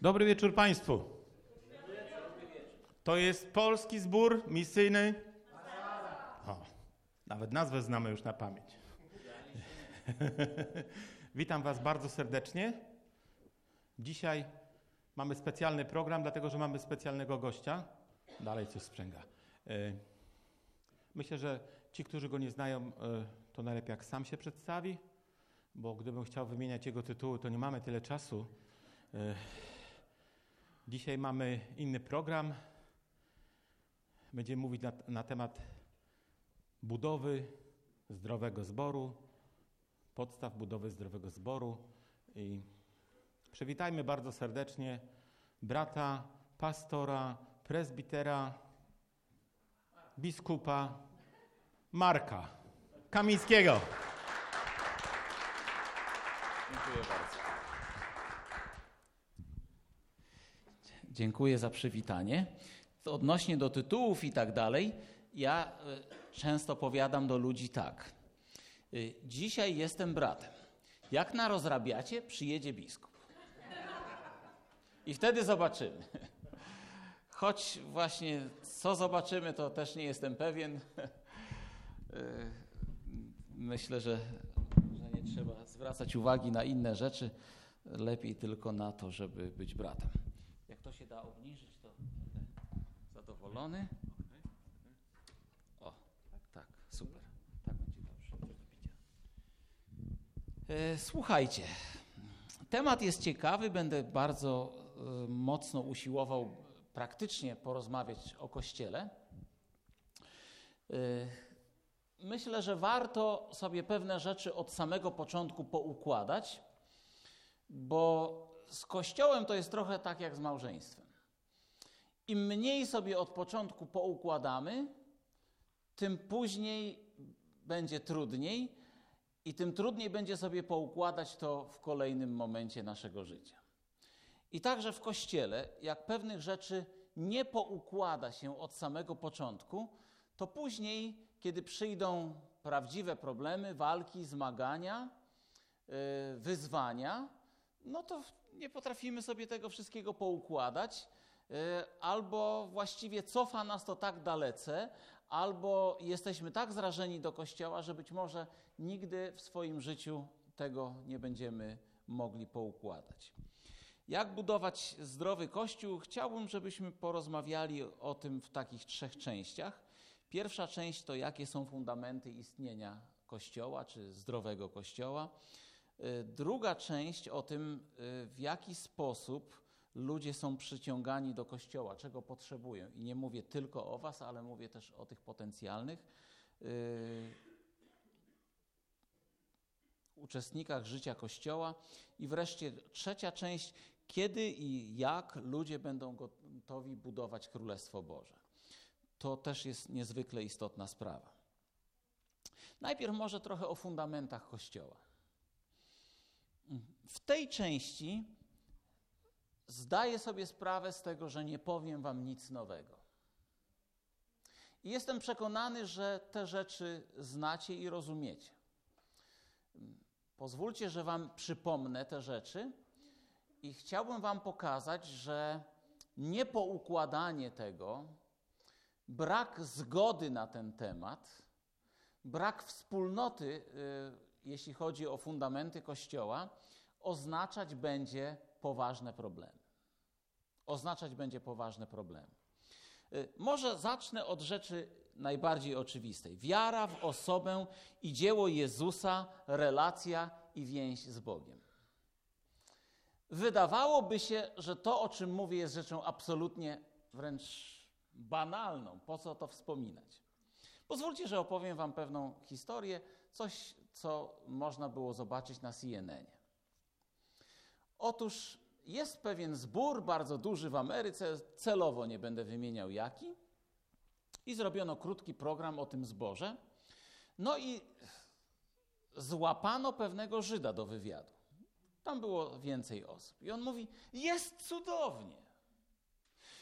Dobry wieczór Państwu. To jest polski zbór misyjny. O, nawet nazwę znamy już na pamięć. Witam Was bardzo serdecznie. Dzisiaj mamy specjalny program, dlatego że mamy specjalnego gościa. Dalej coś sprzęga. E, myślę, że ci, którzy go nie znają, e, to najlepiej jak sam się przedstawi, bo gdybym chciał wymieniać jego tytuły, to nie mamy tyle czasu. Dzisiaj mamy inny program. Będziemy mówić na, na, temat budowy zdrowego zboru, podstaw budowy zdrowego zboru. I przywitajmy bardzo serdecznie brata, pastora, prezbitera, biskupa Marka Kamińskiego. Dziękuję bardzo. Dziękuję za przywitanie. Odnośnie do tytułów i tak dalej, ja e, często powiadam do ludzi tak. E, dzisiaj jestem bratem. Jak narozrabiacie, przyjedzie biskup. I wtedy zobaczymy. Choć właśnie co zobaczymy, to też nie jestem pewien. E, myślę, że, że nie trzeba zwracać uwagi na inne rzeczy. Lepiej tylko na to, żeby być bratem. Jak to się da obniżyć, to będę zadowolony. O, tak, super. Tak będzie dobrze. E, słuchajcie, temat jest ciekawy, będę bardzo e, mocno usiłował praktycznie porozmawiać o Kościele. E, myślę, że warto sobie pewne rzeczy od samego początku poukładać, bo z Kościołem to jest trochę tak jak z małżeństwem. Im mniej sobie od początku poukładamy, tym później będzie trudniej i tym trudniej będzie sobie poukładać to w kolejnym momencie naszego życia. I także w Kościele, jak pewnych rzeczy nie poukłada się od samego początku, to później, kiedy przyjdą prawdziwe problemy, walki, zmagania, yy, wyzwania, no to nie potrafimy sobie tego wszystkiego poukładać, e, albo właściwie cofa nas to tak dalece, albo jesteśmy tak zrażeni do Kościoła, że być może nigdy w swoim życiu tego nie będziemy mogli poukładać. Jak budować zdrowy Kościół? Chciałbym, żebyśmy porozmawiali o tym w takich trzech częściach. Pierwsza część to jakie są fundamenty istnienia Kościoła czy zdrowego Kościoła. Y, druga część o tym, y, w jaki sposób ludzie są przyciągani do kościoła, czego potrzebują. I nie mówię tylko o Was, ale mówię też o tych potencjalnych y, uczestnikach życia kościoła. I wreszcie trzecia część, kiedy i jak ludzie będą gotowi budować Królestwo Boże. To też jest niezwykle istotna sprawa. Najpierw może trochę o fundamentach Kościoła. W tej części zdaję sobie sprawę z tego, że nie powiem Wam nic nowego. I jestem przekonany, że te rzeczy znacie i rozumiecie. Pozwólcie, że Wam przypomnę te rzeczy i chciałbym Wam pokazać, że niepoukładanie tego, brak zgody na ten temat, brak wspólnoty y, jeśli chodzi o fundamenty Kościoła, oznaczać będzie poważne problemy. Oznaczać będzie poważne problemy. Y, może zacznę od rzeczy najbardziej oczywistej. Wiara w osobę i dzieło Jezusa, relacja i więź z Bogiem. Wydawałoby się, że to, o czym mówię, jest rzeczą absolutnie wręcz banalną. Po co to wspominać? Pozwólcie, że opowiem Wam pewną historię, coś, co można było zobaczyć na CNN-ie. Otóż jest pewien zbór bardzo duży w Ameryce, celowo nie będę wymieniał jaki, i zrobiono krótki program o tym zborze. No i złapano pewnego Żyda do wywiadu. Tam było więcej osób. I on mówi: Jest cudownie.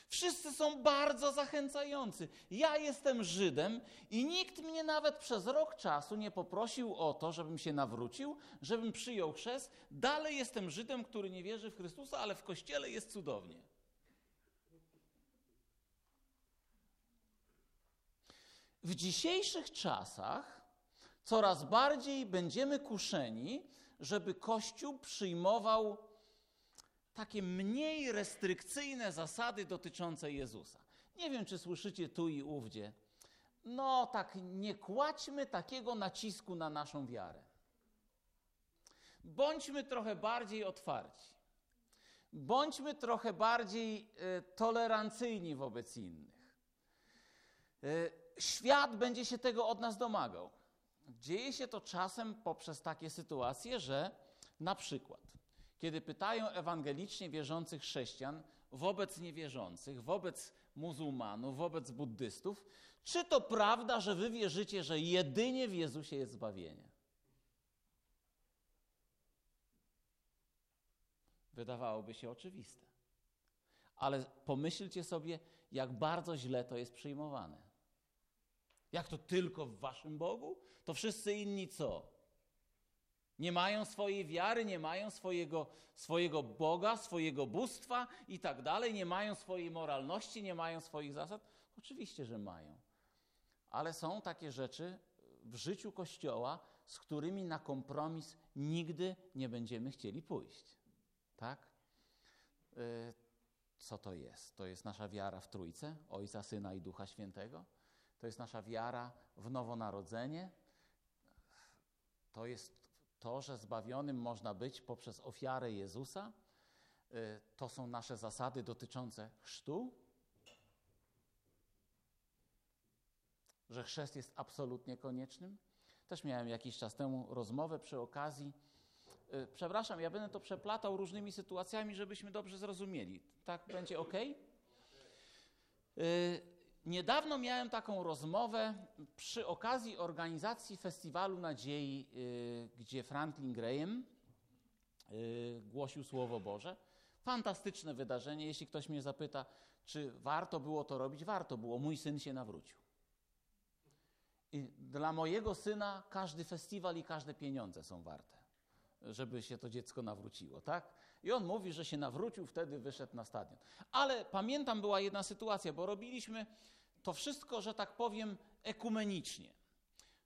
Wszyscy są bardzo zachęcający. Ja jestem Żydem i nikt mnie nawet przez rok czasu nie poprosił o to, żebym się nawrócił, żebym przyjął chrzest. Dalej jestem Żydem, który nie wierzy w Chrystusa, ale w kościele jest cudownie. W dzisiejszych czasach coraz bardziej będziemy kuszeni, żeby Kościół przyjmował takie mniej restrykcyjne zasady dotyczące Jezusa. Nie wiem, czy słyszycie tu i ówdzie. No, tak, nie kładźmy takiego nacisku na naszą wiarę. Bądźmy trochę bardziej otwarci. Bądźmy trochę bardziej y, tolerancyjni wobec innych. Y, świat będzie się tego od nas domagał. Dzieje się to czasem poprzez takie sytuacje, że na przykład, kiedy pytają ewangelicznie wierzących chrześcijan wobec niewierzących, wobec muzułmanów, wobec buddystów, czy to prawda, że wy wierzycie, że jedynie w Jezusie jest zbawienie? Wydawałoby się oczywiste. Ale pomyślcie sobie, jak bardzo źle to jest przyjmowane. Jak to tylko w waszym Bogu? To wszyscy inni co? Nie mają swojej wiary, nie mają swojego, swojego Boga, swojego bóstwa i tak dalej, nie mają swojej moralności, nie mają swoich zasad? Oczywiście, że mają. Ale są takie rzeczy w życiu Kościoła, z którymi na kompromis nigdy nie będziemy chcieli pójść. Tak? Y, co to jest? To jest nasza wiara w Trójcę, Ojca, Syna i Ducha Świętego? To jest nasza wiara w nowonarodzenie. To jest to, że zbawionym można być poprzez ofiarę Jezusa. Y, to są nasze zasady dotyczące chrztu. Że chrzest jest absolutnie koniecznym. Też miałem jakiś czas temu rozmowę przy okazji. Y, przepraszam, ja będę to przeplatał różnymi sytuacjami, żebyśmy dobrze zrozumieli. Tak będzie ok? Niedawno miałem taką rozmowę przy okazji organizacji Festiwalu Nadziei, y, gdzie Franklin Graham y, głosił Słowo Boże. Fantastyczne wydarzenie. Jeśli ktoś mnie zapyta, czy warto było to robić, warto było. Mój syn się nawrócił. I dla mojego syna każdy festiwal i każde pieniądze są warte, żeby się to dziecko nawróciło, tak? I on mówi, że się nawrócił, wtedy wyszedł na stadion. Ale pamiętam, była jedna sytuacja, bo robiliśmy to wszystko, że tak powiem, ekumenicznie.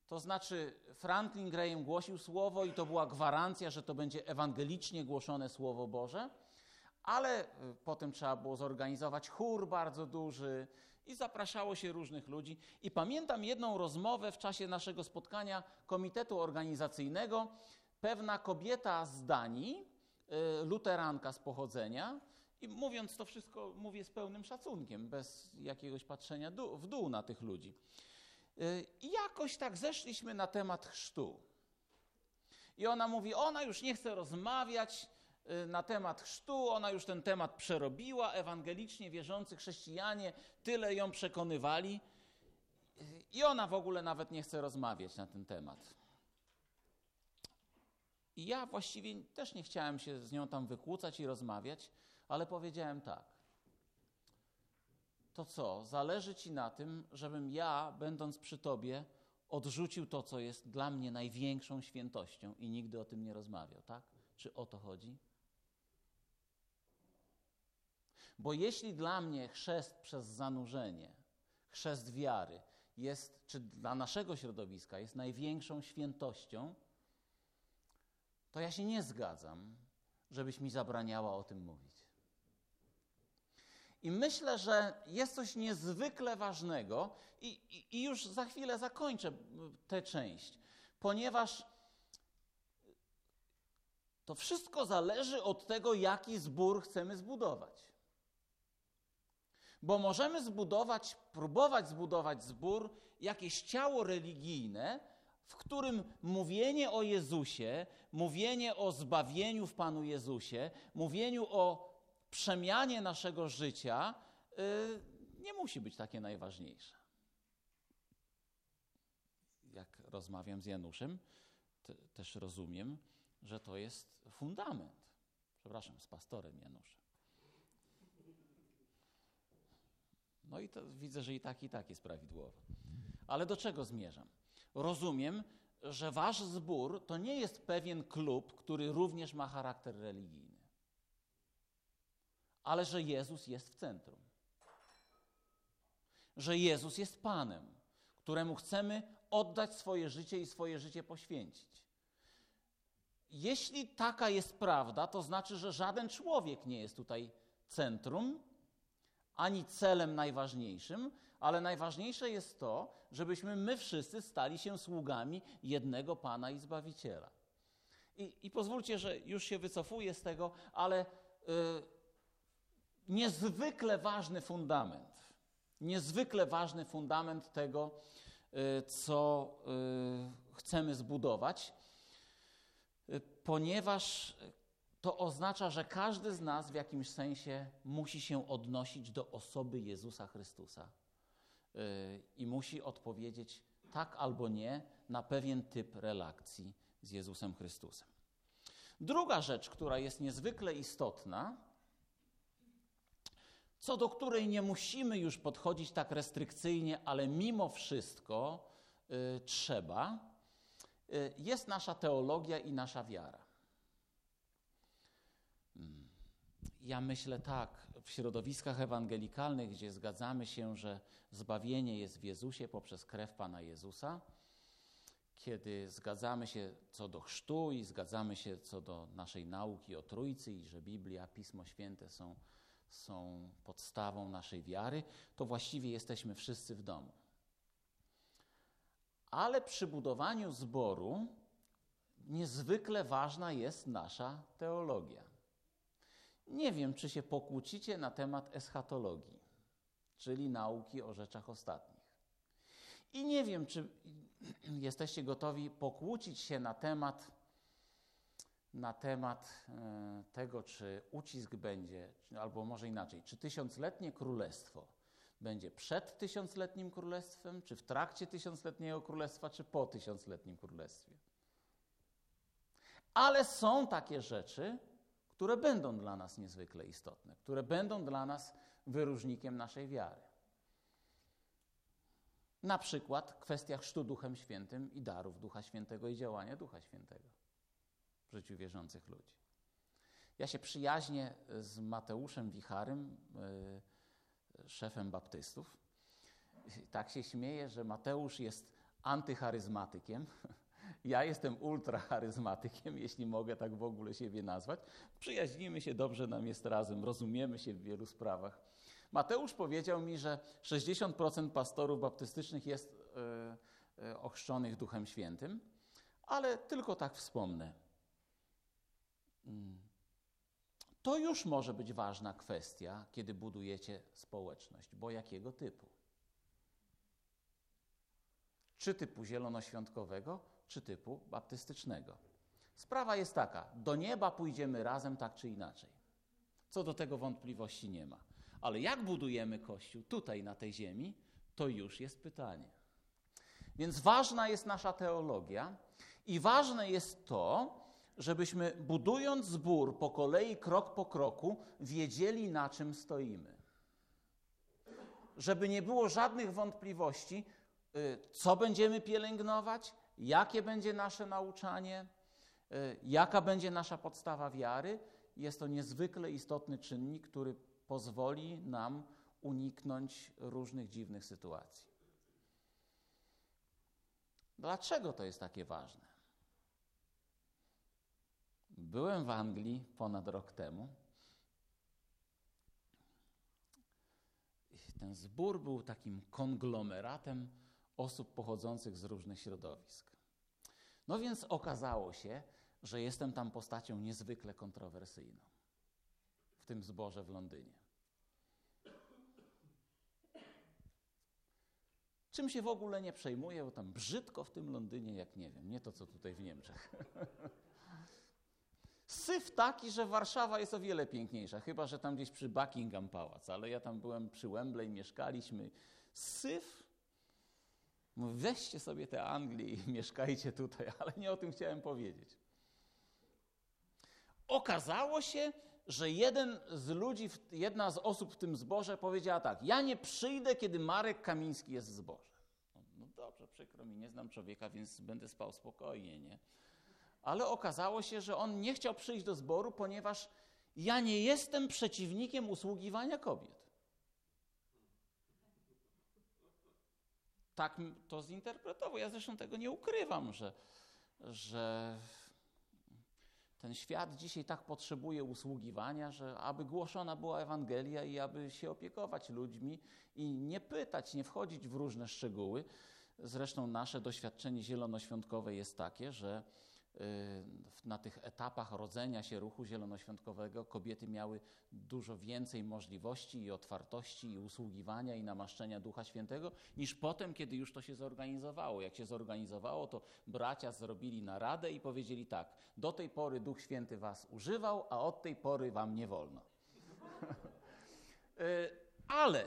To znaczy, Franklin Graham głosił słowo i to była gwarancja, że to będzie ewangelicznie głoszone słowo Boże, ale y, potem trzeba było zorganizować chór bardzo duży i zapraszało się różnych ludzi. I pamiętam jedną rozmowę w czasie naszego spotkania komitetu organizacyjnego. Pewna kobieta z Danii, luteranka z pochodzenia, i mówiąc to wszystko, mówię z pełnym szacunkiem, bez jakiegoś patrzenia w dół na tych ludzi. Y, I jakoś tak zeszliśmy na temat chrztu. I ona mówi, ona już nie chce rozmawiać y, na temat chrztu, ona już ten temat przerobiła, ewangelicznie wierzący chrześcijanie tyle ją przekonywali. I ona w ogóle nawet nie chce rozmawiać na ten temat. I ja właściwie też nie chciałem się z nią tam wykłócać i rozmawiać, ale powiedziałem tak. To co? Zależy ci na tym, żebym ja, będąc przy tobie, odrzucił to, co jest dla mnie największą świętością i nigdy o tym nie rozmawiał, tak? Czy o to chodzi? Bo jeśli dla mnie chrzest przez zanurzenie, chrzest wiary jest, czy dla naszego środowiska jest największą świętością, to ja się nie zgadzam, żebyś mi zabraniała o tym mówić. I myślę, że jest coś niezwykle ważnego, i, i, i już za chwilę zakończę tę część, ponieważ to wszystko zależy od tego, jaki zbór chcemy zbudować. Bo możemy zbudować, próbować zbudować zbór, jakieś ciało religijne, w którym mówienie o Jezusie, mówienie o zbawieniu w Panu Jezusie, mówieniu o przemianie naszego życia y, nie musi być takie najważniejsze. Jak rozmawiam z Januszem, też rozumiem, że to jest fundament. Przepraszam, z pastorem Januszem. No i to widzę, że i tak, i tak jest prawidłowo. Ale do czego zmierzam? Rozumiem, że wasz zbór to nie jest pewien klub, który również ma charakter religijny, ale że Jezus jest w centrum. Że Jezus jest Panem, któremu chcemy oddać swoje życie i swoje życie poświęcić. Jeśli taka jest prawda, to znaczy, że żaden człowiek nie jest tutaj centrum, ani celem najważniejszym, ale najważniejsze jest to, żebyśmy my wszyscy stali się sługami jednego Pana i Zbawiciela. I, i pozwólcie, że już się wycofuję z tego, ale y, niezwykle ważny fundament, niezwykle ważny fundament tego, y, co y, chcemy zbudować, ponieważ to oznacza, że każdy z nas w jakimś sensie musi się odnosić do osoby Jezusa Chrystusa i musi odpowiedzieć tak albo nie na pewien typ relacji z Jezusem Chrystusem. Druga rzecz, która jest niezwykle istotna, co do której nie musimy już podchodzić tak restrykcyjnie, ale mimo wszystko y, trzeba, y, jest nasza teologia i nasza wiara. Ja myślę tak, w środowiskach ewangelikalnych, gdzie zgadzamy się, że zbawienie jest w Jezusie poprzez krew Pana Jezusa, kiedy zgadzamy się co do chrztu i zgadzamy się co do naszej nauki o Trójcy i że Biblia, Pismo Święte są, są podstawą naszej wiary, to właściwie jesteśmy wszyscy w domu. Ale przy budowaniu zboru niezwykle ważna jest nasza teologia. Nie wiem, czy się pokłócicie na temat eschatologii, czyli nauki o rzeczach ostatnich. I nie wiem, czy jesteście gotowi pokłócić się na temat, na temat e, tego, czy ucisk będzie, albo może inaczej, czy tysiącletnie królestwo będzie przed tysiącletnim królestwem, czy w trakcie tysiącletniego królestwa, czy po tysiącletnim królestwie. Ale są takie rzeczy, które będą dla nas niezwykle istotne, które będą dla nas wyróżnikiem naszej wiary. Na przykład kwestia chrztu Duchem Świętym i darów Ducha Świętego i działania Ducha Świętego w życiu wierzących ludzi. Ja się przyjaźnię z Mateuszem Wicharym, yy, szefem baptystów. Tak się śmieję, że Mateusz jest antycharyzmatykiem, Ja jestem ultracharyzmatykiem, jeśli mogę tak w ogóle siebie nazwać. Przyjaźnimy się, dobrze nam jest razem, rozumiemy się w wielu sprawach. Mateusz powiedział mi, że 60% pastorów baptystycznych jest e, e, ochrzczonych Duchem Świętym, ale tylko tak wspomnę. Mm. To już może być ważna kwestia, kiedy budujecie społeczność, bo jakiego typu? Czy typu zielonoświątkowego, czy typu baptystycznego. Sprawa jest taka: do nieba pójdziemy razem, tak czy inaczej. Co do tego wątpliwości nie ma. Ale jak budujemy Kościół tutaj na tej ziemi, to już jest pytanie. Więc ważna jest nasza teologia i ważne jest to, żebyśmy budując zbór po kolei, krok po kroku, wiedzieli na czym stoimy. Żeby nie było żadnych wątpliwości, y, co będziemy pielęgnować, jakie będzie nasze nauczanie, y, jaka będzie nasza podstawa wiary, jest to niezwykle istotny czynnik, który pozwoli nam uniknąć różnych dziwnych sytuacji. Dlaczego to jest takie ważne? Byłem w Anglii ponad rok temu. Ten zbór był takim konglomeratem osób pochodzących z różnych środowisk. No więc okazało się, że jestem tam postacią niezwykle kontrowersyjną w tym zborze w Londynie. Czym się w ogóle nie przejmuję, bo tam brzydko w tym Londynie, jak nie wiem, nie to co tutaj w Niemczech. Syf taki, że Warszawa jest o wiele piękniejsza, chyba że tam gdzieś przy Buckingham Pałac, ale ja tam byłem przy Wembley, mieszkaliśmy. Syf weźcie sobie te Anglię i mieszkajcie tutaj, ale nie o tym chciałem powiedzieć. Okazało się, że jeden z ludzi, jedna z osób w tym zborze powiedziała tak: Ja nie przyjdę, kiedy Marek Kamiński jest w zborze. No, no dobrze, przykro mi, nie znam człowieka, więc będę spał spokojnie, nie? Ale okazało się, że on nie chciał przyjść do zboru, ponieważ ja nie jestem przeciwnikiem usługiwania kobiet. Tak to zinterpretował. Ja zresztą tego nie ukrywam, że, że ten świat dzisiaj tak potrzebuje usługiwania, że aby głoszona była Ewangelia i aby się opiekować ludźmi i nie pytać, nie wchodzić w różne szczegóły. Zresztą nasze doświadczenie zielonoświątkowe jest takie, że na tych etapach rodzenia się ruchu zielonoświątkowego kobiety miały dużo więcej możliwości i otwartości i usługiwania i namaszczenia Ducha Świętego niż potem, kiedy już to się zorganizowało. Jak się zorganizowało, to bracia zrobili naradę i powiedzieli tak: Do tej pory Duch Święty was używał, a od tej pory wam nie wolno. Y, ale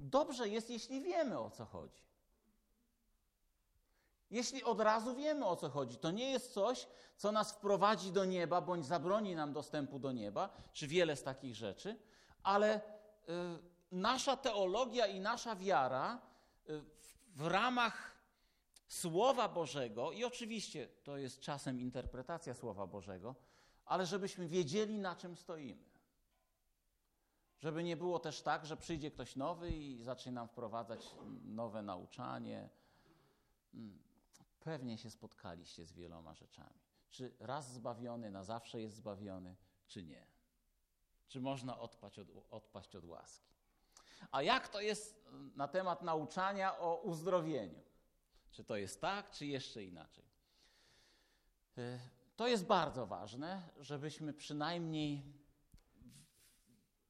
dobrze jest, jeśli wiemy o co chodzi. Jeśli od razu wiemy o co chodzi, to nie jest coś, co nas wprowadzi do nieba bądź zabroni nam dostępu do nieba, czy wiele z takich rzeczy, ale y, nasza teologia i nasza wiara y, w ramach Słowa Bożego, i oczywiście to jest czasem interpretacja Słowa Bożego, ale żebyśmy wiedzieli, na czym stoimy. Żeby nie było też tak, że przyjdzie ktoś nowy i zacznie nam wprowadzać nowe nauczanie. Hmm. Pewnie się spotkaliście z wieloma rzeczami. Czy raz zbawiony, na zawsze jest zbawiony, czy nie? Czy można odpaść od, odpaść od łaski? A jak to jest na temat nauczania o uzdrowieniu? Czy to jest tak, czy jeszcze inaczej? Y, to jest bardzo ważne, żebyśmy przynajmniej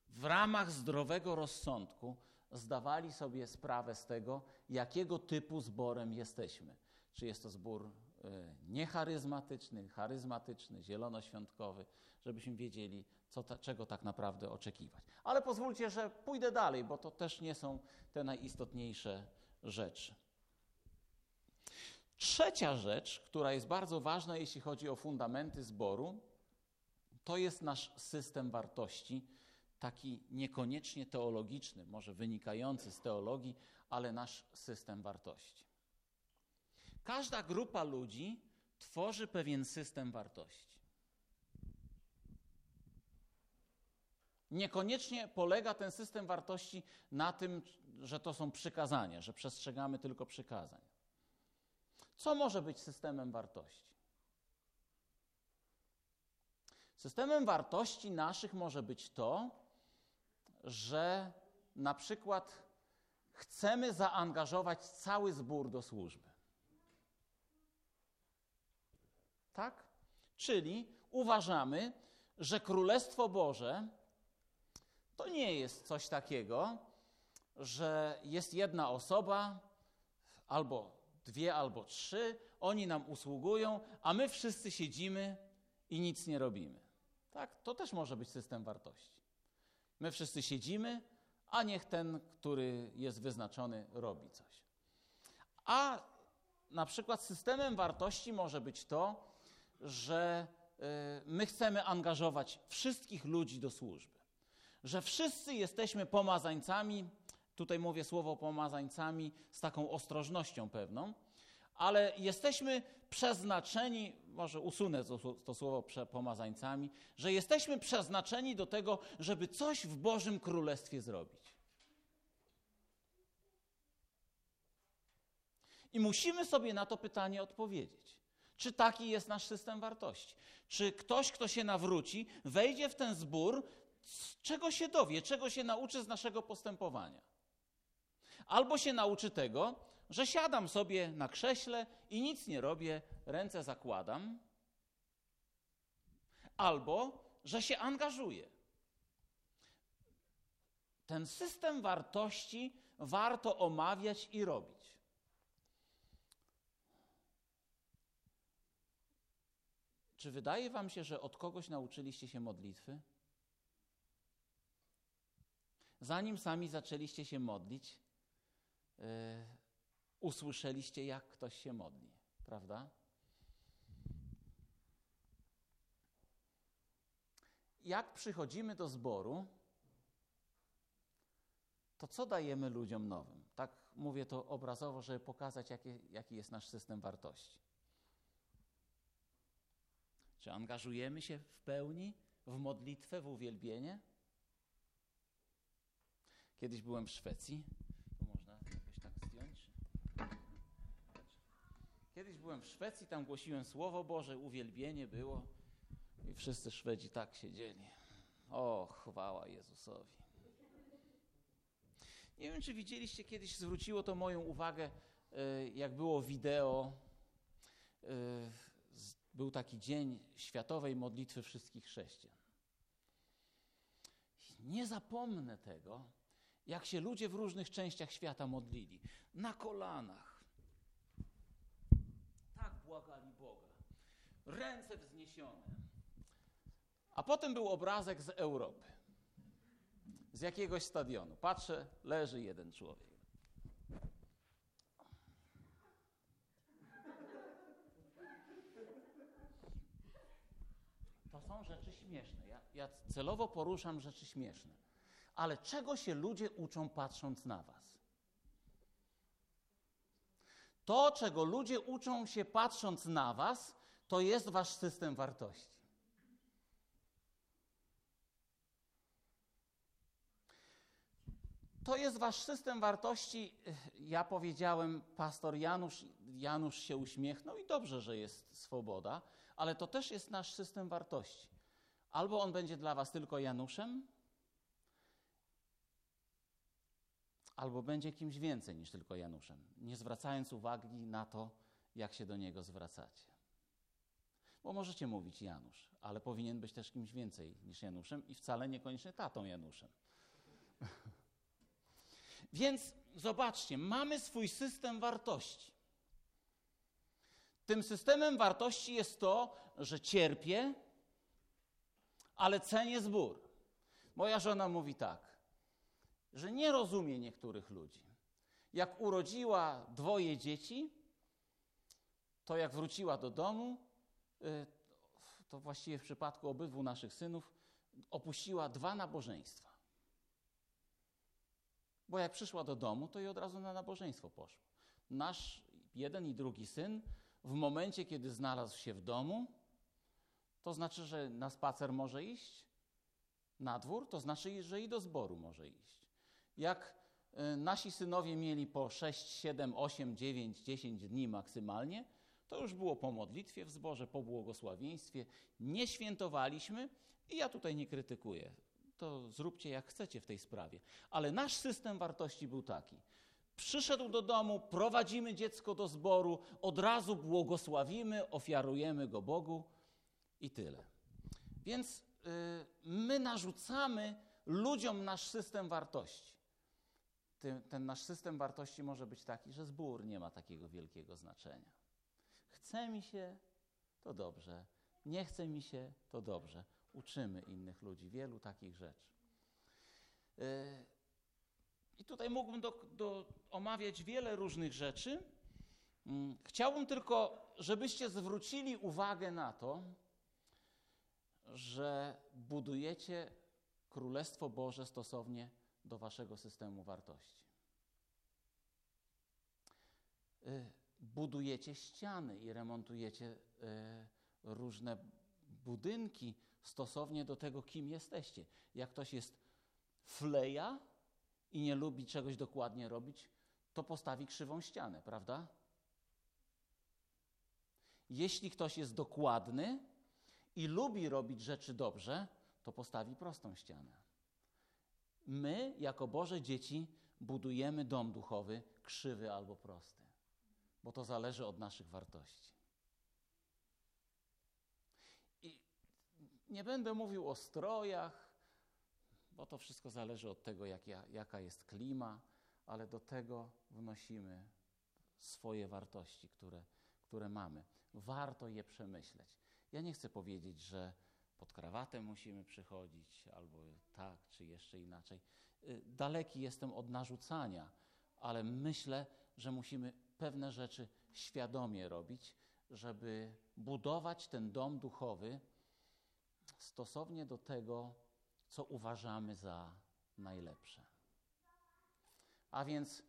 w ramach zdrowego rozsądku zdawali sobie sprawę z tego, jakiego typu zborem jesteśmy czy jest to zbór e, niecharyzmatyczny, charyzmatyczny, zielonoświątkowy, żebyśmy wiedzieli, co ta, czego tak naprawdę oczekiwać. Ale pozwólcie, że pójdę dalej, bo to też nie są te najistotniejsze rzeczy. Trzecia rzecz, która jest bardzo ważna, jeśli chodzi o fundamenty zboru, to jest nasz system wartości, taki niekoniecznie teologiczny, może wynikający z teologii, ale nasz system wartości. Każda grupa ludzi tworzy pewien system wartości. Niekoniecznie polega ten system wartości na tym, że to są przykazania, że przestrzegamy tylko przykazań. Co może być systemem wartości? Systemem wartości naszych może być to, że na przykład chcemy zaangażować cały zbór do służby. Tak? Czyli uważamy, że Królestwo Boże to nie jest coś takiego, że jest jedna osoba, albo dwie, albo trzy, oni nam usługują, a my wszyscy siedzimy i nic nie robimy. Tak? To też może być system wartości. My wszyscy siedzimy, a niech ten, który jest wyznaczony, robi coś. A na przykład systemem wartości może być to, że e, my chcemy angażować wszystkich ludzi do służby. Że wszyscy jesteśmy pomazańcami, tutaj mówię słowo pomazańcami z taką ostrożnością pewną, ale jesteśmy przeznaczeni, może usunę to, to słowo pomazańcami, że jesteśmy przeznaczeni do tego, żeby coś w Bożym Królestwie zrobić. I musimy sobie na to pytanie odpowiedzieć. Czy taki jest nasz system wartości? Czy ktoś, kto się nawróci, wejdzie w ten zbór, czego się dowie, czego się nauczy z naszego postępowania? Albo się nauczy tego, że siadam sobie na krześle i nic nie robię, ręce zakładam, albo że się angażuję. Ten system wartości warto omawiać i robić. Czy wydaje wam się, że od kogoś nauczyliście się modlitwy? Zanim sami zaczęliście się modlić, yy, usłyszeliście, jak ktoś się modli, prawda? Jak przychodzimy do zboru, to co dajemy ludziom nowym? Tak mówię to obrazowo, żeby pokazać, jaki jest nasz system wartości. Czy angażujemy się w pełni w modlitwę, w uwielbienie? Kiedyś byłem w Szwecji. To można jakoś tak zdjąć? Kiedyś byłem w Szwecji, tam głosiłem Słowo Boże, uwielbienie było i wszyscy Szwedzi tak siedzieli. O, chwała Jezusowi. Nie wiem, czy widzieliście kiedyś, zwróciło to moją uwagę, e, jak było wideo. Był taki dzień światowej modlitwy wszystkich chrześcijan. Nie zapomnę tego, jak się ludzie w różnych częściach świata modlili. Na kolanach. Tak błagali Boga. Ręce wzniesione. A potem był obrazek z Europy. Z jakiegoś stadionu. Patrzę, leży jeden człowiek. To są rzeczy śmieszne. Ja, ja celowo poruszam rzeczy śmieszne. Ale czego się ludzie uczą patrząc na Was? To, czego ludzie uczą się patrząc na Was, to jest Wasz system wartości. To jest Wasz system wartości. Ja powiedziałem, pastor Janusz, Janusz się uśmiechnął i dobrze, że jest swoboda, ale to też jest nasz system wartości. Albo on będzie dla Was tylko Januszem, albo będzie kimś więcej niż tylko Januszem, nie zwracając uwagi na to, jak się do niego zwracacie. Bo możecie mówić Janusz, ale powinien być też kimś więcej niż Januszem i wcale niekoniecznie tatą Januszem. Więc zobaczcie, mamy swój system wartości. Tym systemem wartości jest to, że cierpię, ale cenię zbór. Moja żona mówi tak: że nie rozumie niektórych ludzi. Jak urodziła dwoje dzieci, to jak wróciła do domu, y, to właściwie w przypadku obydwu naszych synów, opuściła dwa nabożeństwa. Bo jak przyszła do domu, to i od razu na nabożeństwo poszła. Nasz jeden i drugi syn, w momencie, kiedy znalazł się w domu, to znaczy, że na spacer może iść, na dwór, to znaczy, że i do zboru może iść jak e, nasi synowie mieli po 6, 7, 8, 9, 10 dni maksymalnie, to już było po modlitwie w zborze, po błogosławieństwie. Nie świętowaliśmy i ja tutaj nie krytykuję. To zróbcie jak chcecie w tej sprawie. Ale nasz system wartości był taki. Przyszedł do domu, prowadzimy dziecko do zboru, od razu błogosławimy, ofiarujemy go Bogu i tyle. Więc yy, my narzucamy ludziom nasz system wartości ten, ten nasz system wartości może być taki, że zbór nie ma takiego wielkiego znaczenia. Chce mi się, to dobrze. Nie chce mi się, to dobrze. Uczymy innych ludzi wielu takich rzeczy. Yy, I tutaj mógłbym do, do omawiać wiele różnych rzeczy. Mm, chciałbym tylko, żebyście zwrócili uwagę na to, że budujecie Królestwo Boże stosownie do waszego systemu wartości. Y, budujecie ściany i remontujecie y, różne budynki stosownie do tego, kim jesteście. Jak ktoś jest fleja i nie lubi czegoś dokładnie robić, to postawi krzywą ścianę, prawda? Jeśli ktoś jest dokładny i lubi robić rzeczy dobrze, to postawi prostą ścianę. My, jako Boże dzieci, budujemy dom duchowy, krzywy albo prosty, bo to zależy od naszych wartości. I nie będę mówił o strojach, bo to wszystko zależy od tego, jak ja, jaka jest klima, ale do tego wnosimy swoje wartości, które, które mamy. Warto je przemyśleć. Ja nie chcę powiedzieć, że pod krawatę musimy przychodzić, albo tak, czy jeszcze inaczej. Y, daleki jestem od narzucania, ale myślę, że musimy pewne rzeczy świadomie robić, żeby budować ten dom duchowy stosownie do tego, co uważamy za najlepsze. A więc y,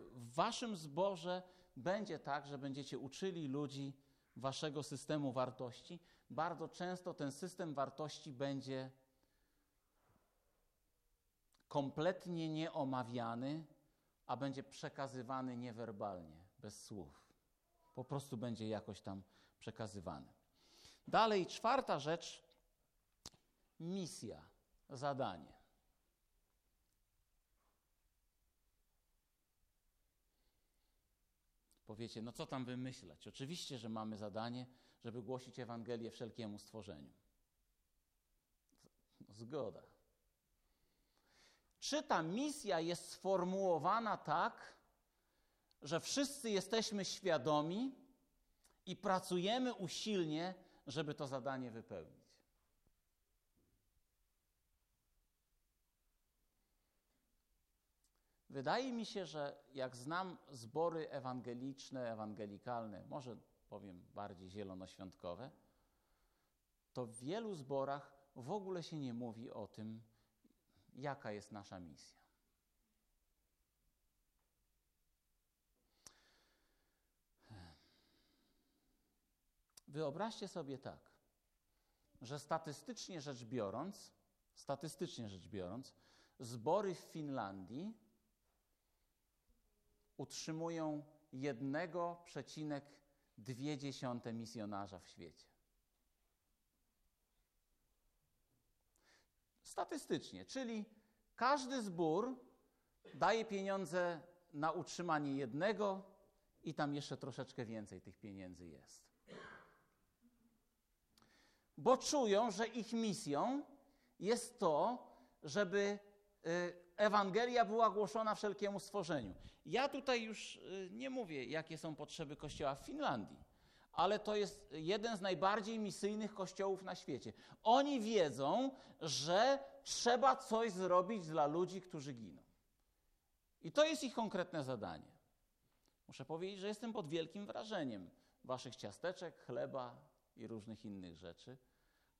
w waszym zborze będzie tak, że będziecie uczyli ludzi waszego systemu wartości. Bardzo często ten system wartości będzie kompletnie nieomawiany, a będzie przekazywany niewerbalnie, bez słów. Po prostu będzie jakoś tam przekazywany. Dalej, czwarta rzecz misja, zadanie. Powiecie, no co tam wymyślać? Oczywiście, że mamy zadanie, żeby głosić Ewangelię wszelkiemu stworzeniu. Zgoda. Czy ta misja jest sformułowana tak, że wszyscy jesteśmy świadomi i pracujemy usilnie, żeby to zadanie wypełnić? Wydaje mi się, że jak znam zbory ewangeliczne, ewangelikalne, może powiem bardziej zielonoświątkowe, to w wielu zborach w ogóle się nie mówi o tym, jaka jest nasza misja. Wyobraźcie sobie tak, że statystycznie rzecz biorąc, statystycznie rzecz biorąc, zbory w Finlandii utrzymują 1,2 misjonarza w świecie. Statystycznie, czyli każdy zbór daje pieniądze na utrzymanie jednego i tam jeszcze troszeczkę więcej tych pieniędzy jest. Bo czują, że ich misją jest to, żeby y, Ewangelia była głoszona wszelkiemu stworzeniu. Ja tutaj już y, nie mówię, jakie są potrzeby kościoła w Finlandii, ale to jest jeden z najbardziej misyjnych kościołów na świecie. Oni wiedzą, że trzeba coś zrobić dla ludzi, którzy giną. I to jest ich konkretne zadanie. Muszę powiedzieć, że jestem pod wielkim wrażeniem waszych ciasteczek, chleba i różnych innych rzeczy,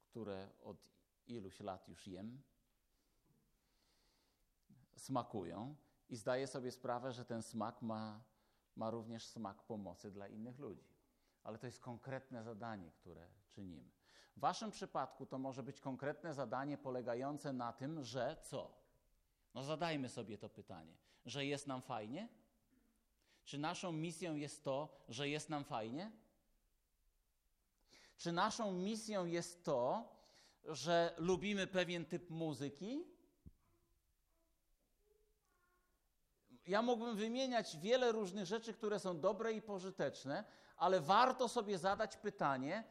które od iluś lat już jem smakują i zdaję sobie sprawę, że ten smak ma, ma również smak pomocy dla innych ludzi. Ale to jest konkretne zadanie, które czynimy. W Waszym przypadku to może być konkretne zadanie polegające na tym, że co? No zadajmy sobie to pytanie, że jest nam fajnie? Czy naszą misją jest to, że jest nam fajnie? Czy naszą misją jest to, że lubimy pewien typ muzyki? Ja mógłbym wymieniać wiele różnych rzeczy, które są dobre i pożyteczne, ale warto sobie zadać pytanie,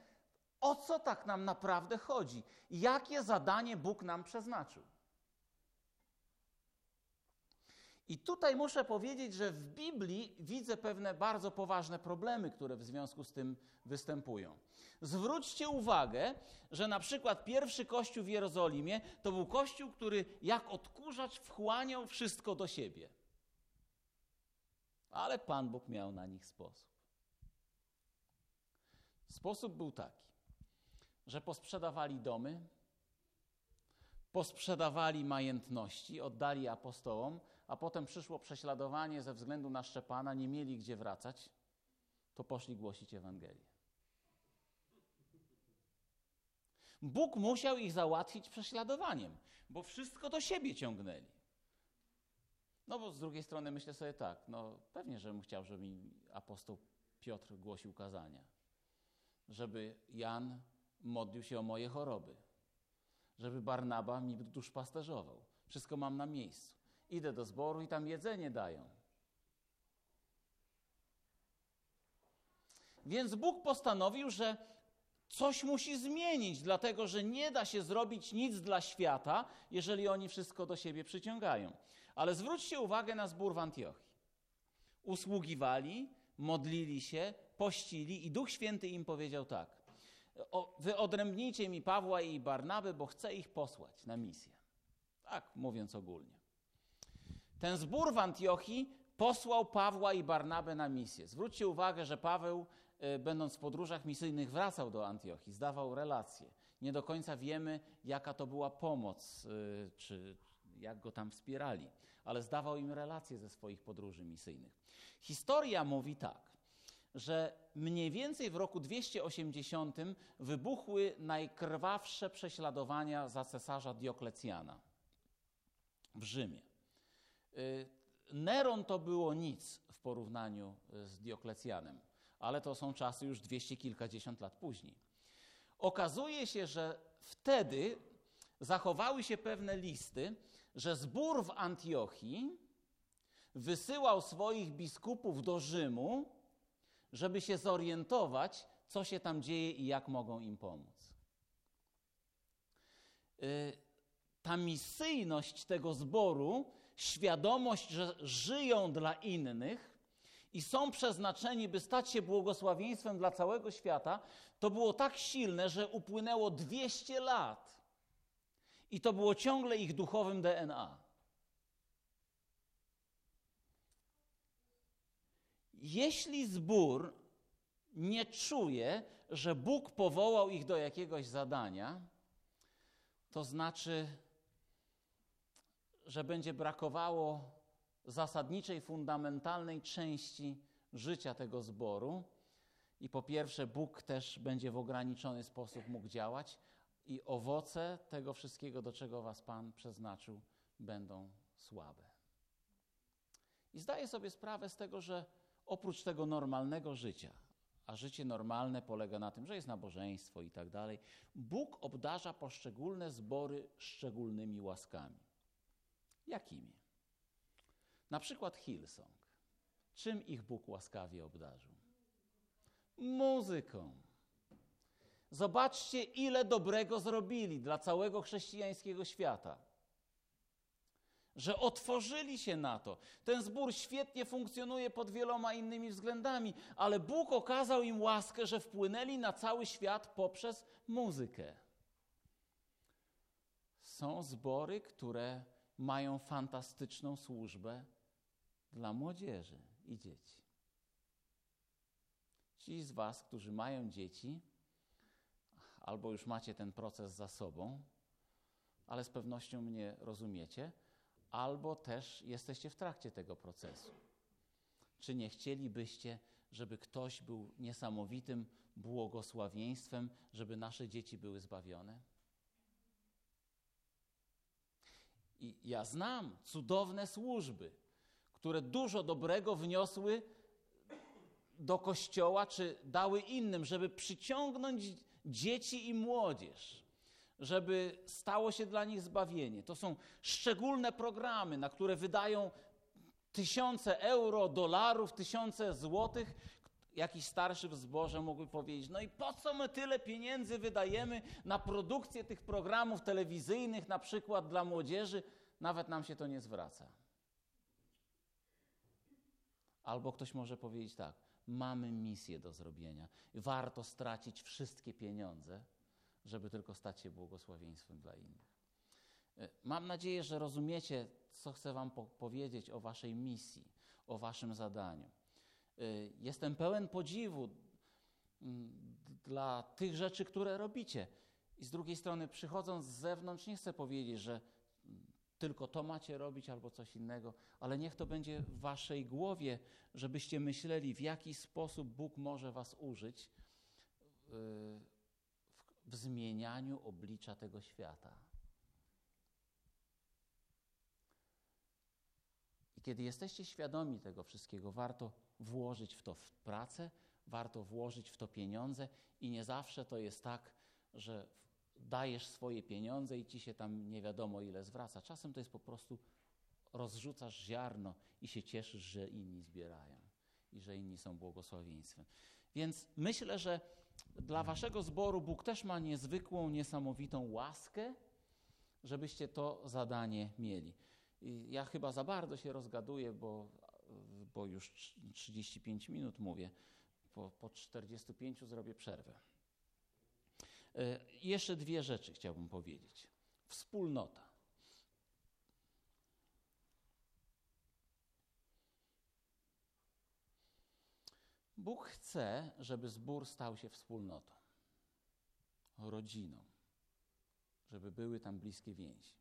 o co tak nam naprawdę chodzi? Jakie zadanie Bóg nam przeznaczył? I tutaj muszę powiedzieć, że w Biblii widzę pewne bardzo poważne problemy, które w związku z tym występują. Zwróćcie uwagę, że na przykład pierwszy kościół w Jerozolimie to był kościół, który jak odkurzacz wchłaniał wszystko do siebie. Ale Pan Bóg miał na nich sposób. Sposób był taki, że posprzedawali domy, posprzedawali majątności, oddali apostołom, a potem przyszło prześladowanie ze względu na Szczepana, nie mieli gdzie wracać, to poszli głosić Ewangelię. Bóg musiał ich załatwić prześladowaniem, bo wszystko do siebie ciągnęli. No bo z drugiej strony myślę sobie tak, no pewnie, żebym chciał, żeby mi apostoł Piotr głosił kazania. Żeby Jan modlił się o moje choroby. Żeby Barnaba mi duszpasterzował. Wszystko mam na miejscu. Idę do zboru i tam jedzenie dają. Więc Bóg postanowił, że coś musi zmienić, dlatego że nie da się zrobić nic dla świata, jeżeli oni wszystko do siebie przyciągają. Ale zwróćcie uwagę na zbór w Antiochii. Usługiwali, modlili się, pościli i Duch Święty im powiedział tak. O, wy odrębnijcie mi Pawła i Barnaby, bo chcę ich posłać na misję. Tak mówiąc ogólnie. Ten zbór w Antiochii posłał Pawła i Barnabę na misję. Zwróćcie uwagę, że Paweł, e, będąc w podróżach misyjnych, wracał do Antiochii, zdawał relacje. Nie do końca wiemy, jaka to była pomoc, y, czy jak go tam wspierali, ale zdawał im relacje ze swoich podróży misyjnych. Historia mówi tak, że mniej więcej w roku 280 wybuchły najkrwawsze prześladowania za cesarza Dioklecjana w Rzymie. Y, Neron to było nic w porównaniu z Dioklecjanem, ale to są czasy już dwieście kilkadziesiąt lat później. Okazuje się, że wtedy zachowały się pewne listy, że zbór w Antiochii wysyłał swoich biskupów do Rzymu, żeby się zorientować, co się tam dzieje i jak mogą im pomóc. Y, ta misyjność tego zboru, świadomość, że żyją dla innych i są przeznaczeni, by stać się błogosławieństwem dla całego świata, to było tak silne, że upłynęło 200 lat. I to było ciągle ich duchowym DNA. Jeśli zbór nie czuje, że Bóg powołał ich do jakiegoś zadania, to znaczy, że będzie brakowało zasadniczej, fundamentalnej części życia tego zboru. I po pierwsze, Bóg też będzie w ograniczony sposób mógł działać, i owoce tego wszystkiego, do czego Was Pan przeznaczył, będą słabe. I zdaję sobie sprawę z tego, że oprócz tego normalnego życia, a życie normalne polega na tym, że jest nabożeństwo i tak dalej, Bóg obdarza poszczególne zbory szczególnymi łaskami. Jakimi? Na przykład Hillsong. Czym ich Bóg łaskawie obdarzył? Muzyką. Zobaczcie, ile dobrego zrobili dla całego chrześcijańskiego świata. Że otworzyli się na to. Ten zbór świetnie funkcjonuje pod wieloma innymi względami, ale Bóg okazał im łaskę, że wpłynęli na cały świat poprzez muzykę. Są zbory, które mają fantastyczną służbę dla młodzieży i dzieci. Ci z Was, którzy mają dzieci, albo już macie ten proces za sobą, ale z pewnością mnie rozumiecie, albo też jesteście w trakcie tego procesu. Czy nie chcielibyście, żeby ktoś był niesamowitym błogosławieństwem, żeby nasze dzieci były zbawione? I ja znam cudowne służby, które dużo dobrego wniosły do kościoła, czy dały innym, żeby przyciągnąć dzieci i młodzież, żeby stało się dla nich zbawienie. To są szczególne programy, na które wydają tysiące euro, dolarów, tysiące złotych. Jakiś starszy w zborze mógłby powiedzieć: No i po co my tyle pieniędzy wydajemy na produkcję tych programów telewizyjnych, na przykład dla młodzieży? Nawet nam się to nie zwraca. Albo ktoś może powiedzieć tak: mamy misję do zrobienia. Warto stracić wszystkie pieniądze, żeby tylko stać się błogosławieństwem dla innych. E, mam nadzieję, że rozumiecie, co chcę Wam po powiedzieć o Waszej misji, o Waszym zadaniu. E, jestem pełen podziwu dla tych rzeczy, które robicie. I z drugiej strony, przychodząc z zewnątrz, nie chcę powiedzieć, że tylko to macie robić albo coś innego, ale niech to będzie w waszej głowie, żebyście myśleli, w jaki sposób Bóg może was użyć w, w zmienianiu oblicza tego świata. I kiedy jesteście świadomi tego wszystkiego, warto włożyć w to w pracę, warto włożyć w to pieniądze i nie zawsze to jest tak, że dajesz swoje pieniądze i ci się tam nie wiadomo ile zwraca. Czasem to jest po prostu rozrzucasz ziarno i się cieszysz, że inni zbierają i że inni są błogosławieństwem. Więc myślę, że dla waszego zboru Bóg też ma niezwykłą, niesamowitą łaskę, żebyście to zadanie mieli. I ja chyba za bardzo się rozgaduję, bo, bo już 35 minut mówię. Po, po 45 zrobię przerwę. E, jeszcze dwie rzeczy chciałbym powiedzieć. Wspólnota. Bóg chce, żeby zbór stał się wspólnotą, rodziną. żeby były tam bliskie więzi.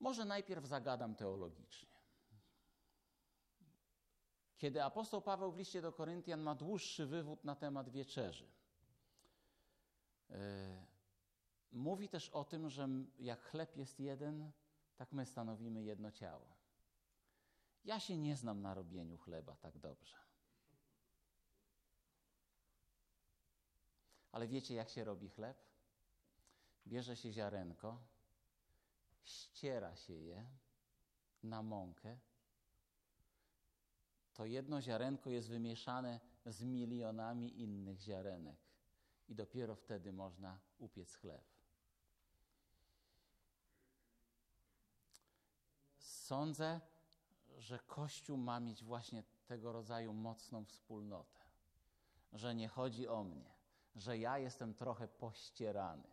Może najpierw zagadam teologicznie. Kiedy apostoł Paweł w liście do Koryntian ma dłuższy wywód na temat wieczerzy, mówi też o tym, że jak chleb jest jeden, tak my stanowimy jedno ciało. Ja się nie znam na robieniu chleba tak dobrze. Ale wiecie, jak się robi chleb? Bierze się ziarenko, ściera się je na mąkę. To jedno ziarenko jest wymieszane z milionami innych ziarenek i dopiero wtedy można upiec chleb. Sądzę, że Kościół ma mieć właśnie tego rodzaju mocną wspólnotę, że nie chodzi o mnie, że ja jestem trochę pościerany,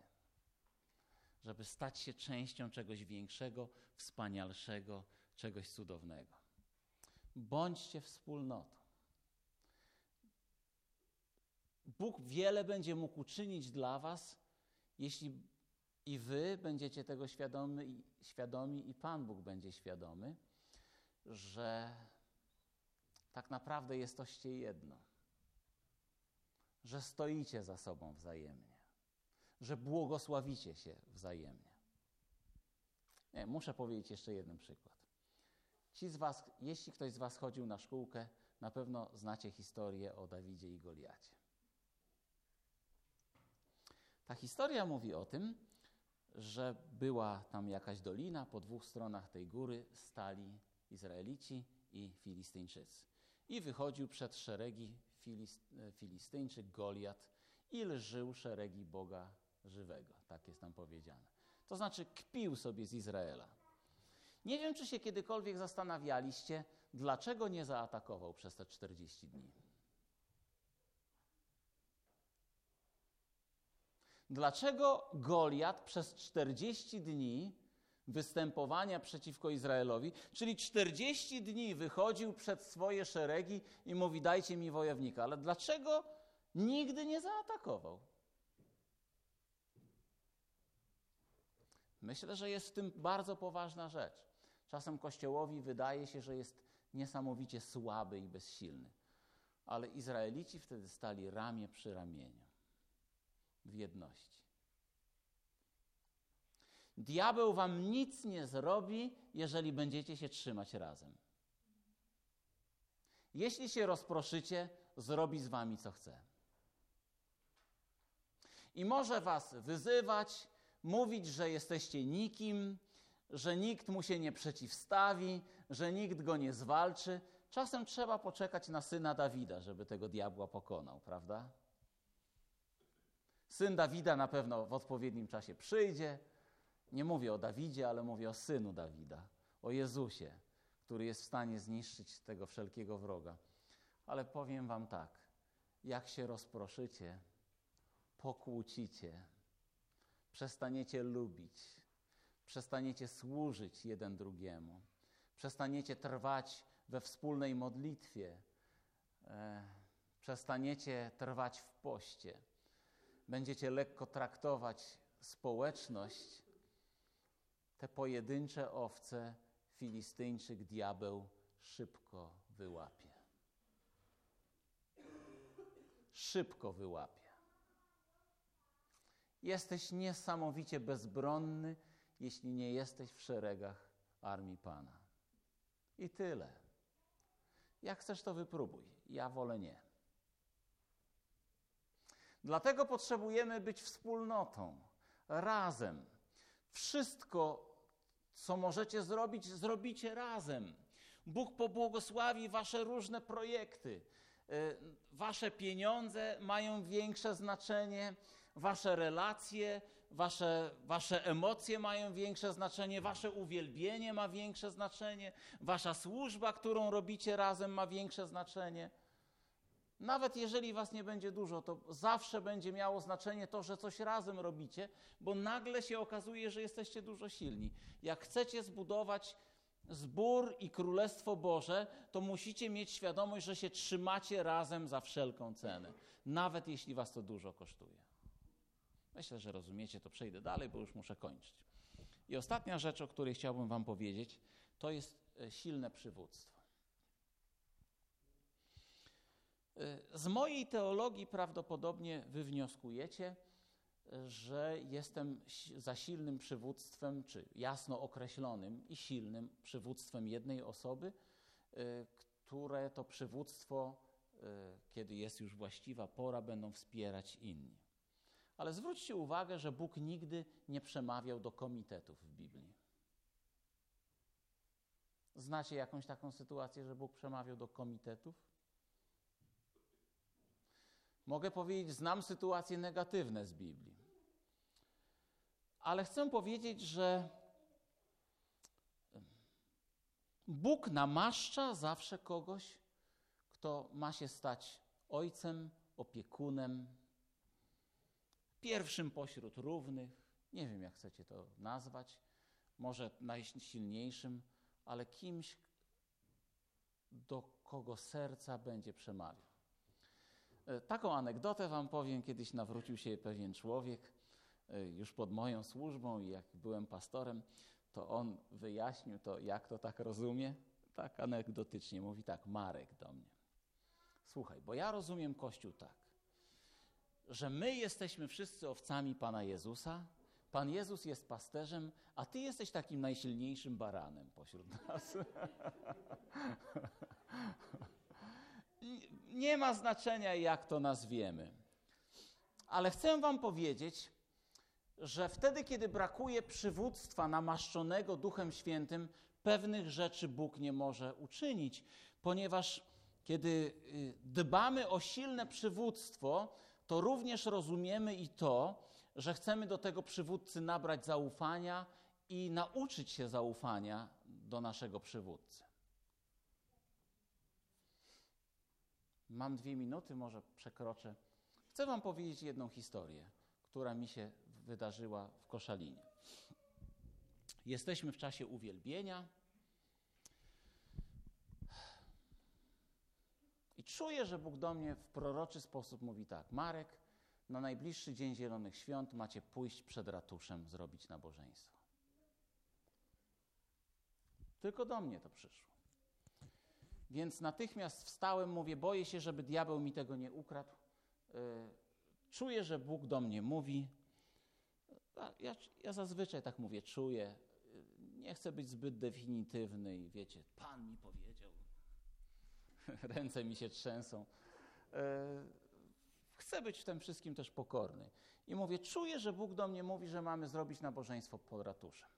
żeby stać się częścią czegoś większego, wspanialszego, czegoś cudownego. Bądźcie wspólnotą. Bóg wiele będzie mógł uczynić dla Was, jeśli i Wy będziecie tego świadomi, świadomi i Pan Bóg będzie świadomy, że tak naprawdę jesteście jedno, że stoicie za sobą wzajemnie, że błogosławicie się wzajemnie. Nie, muszę powiedzieć jeszcze jeden przykład. Ci z was, jeśli ktoś z Was chodził na szkółkę, na pewno znacie historię o Dawidzie i Goliacie. Ta historia mówi o tym, że była tam jakaś dolina, po dwóch stronach tej góry stali Izraelici i Filistyńczycy. I wychodził przed szeregi Filistyńczyk Goliat i lżył szeregi Boga żywego. Tak jest tam powiedziane. To znaczy kpił sobie z Izraela. Nie wiem, czy się kiedykolwiek zastanawialiście, dlaczego nie zaatakował przez te 40 dni. Dlaczego Goliat przez 40 dni występowania przeciwko Izraelowi, czyli 40 dni wychodził przed swoje szeregi i mówi: Dajcie mi wojownika. Ale dlaczego nigdy nie zaatakował? Myślę, że jest w tym bardzo poważna rzecz. Czasem Kościołowi wydaje się, że jest niesamowicie słaby i bezsilny. Ale Izraelici wtedy stali ramię przy ramieniu w jedności. Diabeł wam nic nie zrobi, jeżeli będziecie się trzymać razem. Jeśli się rozproszycie, zrobi z wami co chce. I może was wyzywać, mówić, że jesteście nikim, że nikt mu się nie przeciwstawi, że nikt go nie zwalczy. Czasem trzeba poczekać na syna Dawida, żeby tego diabła pokonał, prawda? Syn Dawida na pewno w odpowiednim czasie przyjdzie, nie mówię o Dawidzie, ale mówię o synu Dawida, o Jezusie, który jest w stanie zniszczyć tego wszelkiego wroga. Ale powiem Wam tak: jak się rozproszycie, pokłócicie, przestaniecie lubić, przestaniecie służyć jeden drugiemu, przestaniecie trwać we wspólnej modlitwie, e, przestaniecie trwać w poście, będziecie lekko traktować społeczność, te pojedyncze owce Filistyńczyk diabeł szybko wyłapie. Szybko wyłapie. Jesteś niesamowicie bezbronny, jeśli nie jesteś w szeregach armii Pana. I tyle. Jak chcesz, to wypróbuj. Ja wolę nie. Dlatego potrzebujemy być wspólnotą, razem wszystko, co możecie zrobić, zrobicie razem. Bóg pobłogosławi wasze różne projekty. Y, wasze pieniądze mają większe znaczenie, wasze relacje, wasze, wasze emocje mają większe znaczenie, wasze uwielbienie ma większe znaczenie, wasza służba, którą robicie razem, ma większe znaczenie. Nawet jeżeli was nie będzie dużo, to zawsze będzie miało znaczenie to, że coś razem robicie, bo nagle się okazuje, że jesteście dużo silni. Jak chcecie zbudować zbór i królestwo Boże, to musicie mieć świadomość, że się trzymacie razem za wszelką cenę, nawet jeśli was to dużo kosztuje. Myślę, że rozumiecie, to przejdę dalej, bo już muszę kończyć. I ostatnia rzecz, o której chciałbym Wam powiedzieć, to jest e, silne przywództwo. E, z mojej teologii prawdopodobnie wywnioskujecie, że jestem za silnym przywództwem, czy jasno określonym i silnym przywództwem jednej osoby, e, które to przywództwo, kiedy jest już właściwa pora, będą wspierać inni. Ale zwróćcie uwagę, że Bóg nigdy nie przemawiał do komitetów w Biblii. Znacie jakąś taką sytuację, że Bóg przemawiał do komitetów? Mogę powiedzieć, znam sytuacje negatywne z Biblii. Ale chcę powiedzieć, że Bóg namaszcza zawsze kogoś, kto ma się stać ojcem, opiekunem, pierwszym pośród równych, nie wiem jak chcecie to nazwać, może najsilniejszym, ale kimś, do kogo serca będzie przemawiał. E, taką anegdotę wam powiem. Kiedyś nawrócił się pewien człowiek, e, już pod moją służbą i jak byłem pastorem, to on wyjaśnił to, jak to tak rozumie. Tak anegdotycznie mówi tak, Marek do mnie. Słuchaj, bo ja rozumiem Kościół tak że my jesteśmy wszyscy owcami Pana Jezusa, Pan Jezus jest pasterzem, a Ty jesteś takim najsilniejszym baranem pośród nas. Nie ma znaczenia, jak to nazwiemy. Ale chcę Wam powiedzieć, że wtedy, kiedy brakuje przywództwa namaszczonego Duchem Świętym, pewnych rzeczy Bóg nie może uczynić, ponieważ kiedy y, dbamy o silne przywództwo, to również rozumiemy i to, że chcemy do tego przywódcy nabrać zaufania i nauczyć się zaufania do naszego przywódcy. Mam dwie minuty, może przekroczę. Chcę Wam powiedzieć jedną historię, która mi się wydarzyła w Koszalinie. Jesteśmy w czasie uwielbienia. czuję, że Bóg do mnie w proroczy sposób mówi tak: Marek, na najbliższy dzień Zielonych Świąt macie pójść przed ratuszem, zrobić nabożeństwo. Tylko do mnie to przyszło. Więc natychmiast wstałem, mówię, boję się, żeby diabeł mi tego nie ukradł. Y, czuję, że Bóg do mnie mówi. Ja, ja zazwyczaj tak mówię, czuję. Y, nie chcę być zbyt definitywny i wiecie, Pan mi powiedział ręce mi się trzęsą. E, chcę być w tym wszystkim też pokorny. I mówię, czuję, że Bóg do mnie mówi, że mamy zrobić nabożeństwo pod ratuszem.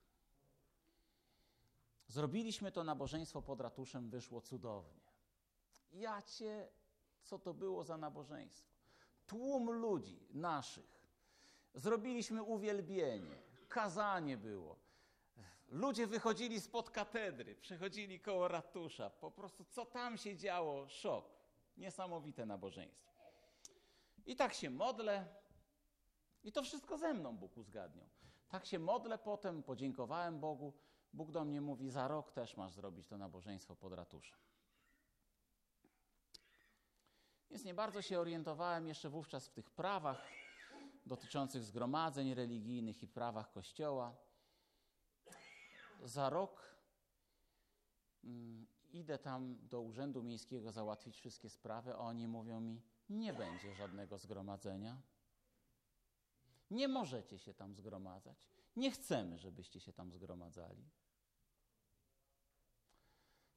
Zrobiliśmy to nabożeństwo pod ratuszem, wyszło cudownie. Ja cię, co to było za nabożeństwo? Tłum ludzi naszych. Zrobiliśmy uwielbienie, kazanie było. Ludzie wychodzili spod katedry, przechodzili koło ratusza. Po prostu co tam się działo? Szok. Niesamowite nabożeństwo. I tak się modlę. I to wszystko ze mną Bóg uzgadniał. Tak się modlę potem, podziękowałem Bogu. Bóg do mnie mówi, za rok też masz zrobić to nabożeństwo pod ratuszem. Więc nie bardzo się orientowałem jeszcze wówczas w tych prawach dotyczących zgromadzeń religijnych i prawach Kościoła za rok mm, idę tam do Urzędu Miejskiego załatwić wszystkie sprawy, a oni mówią mi, nie będzie żadnego zgromadzenia. Nie możecie się tam zgromadzać. Nie chcemy, żebyście się tam zgromadzali.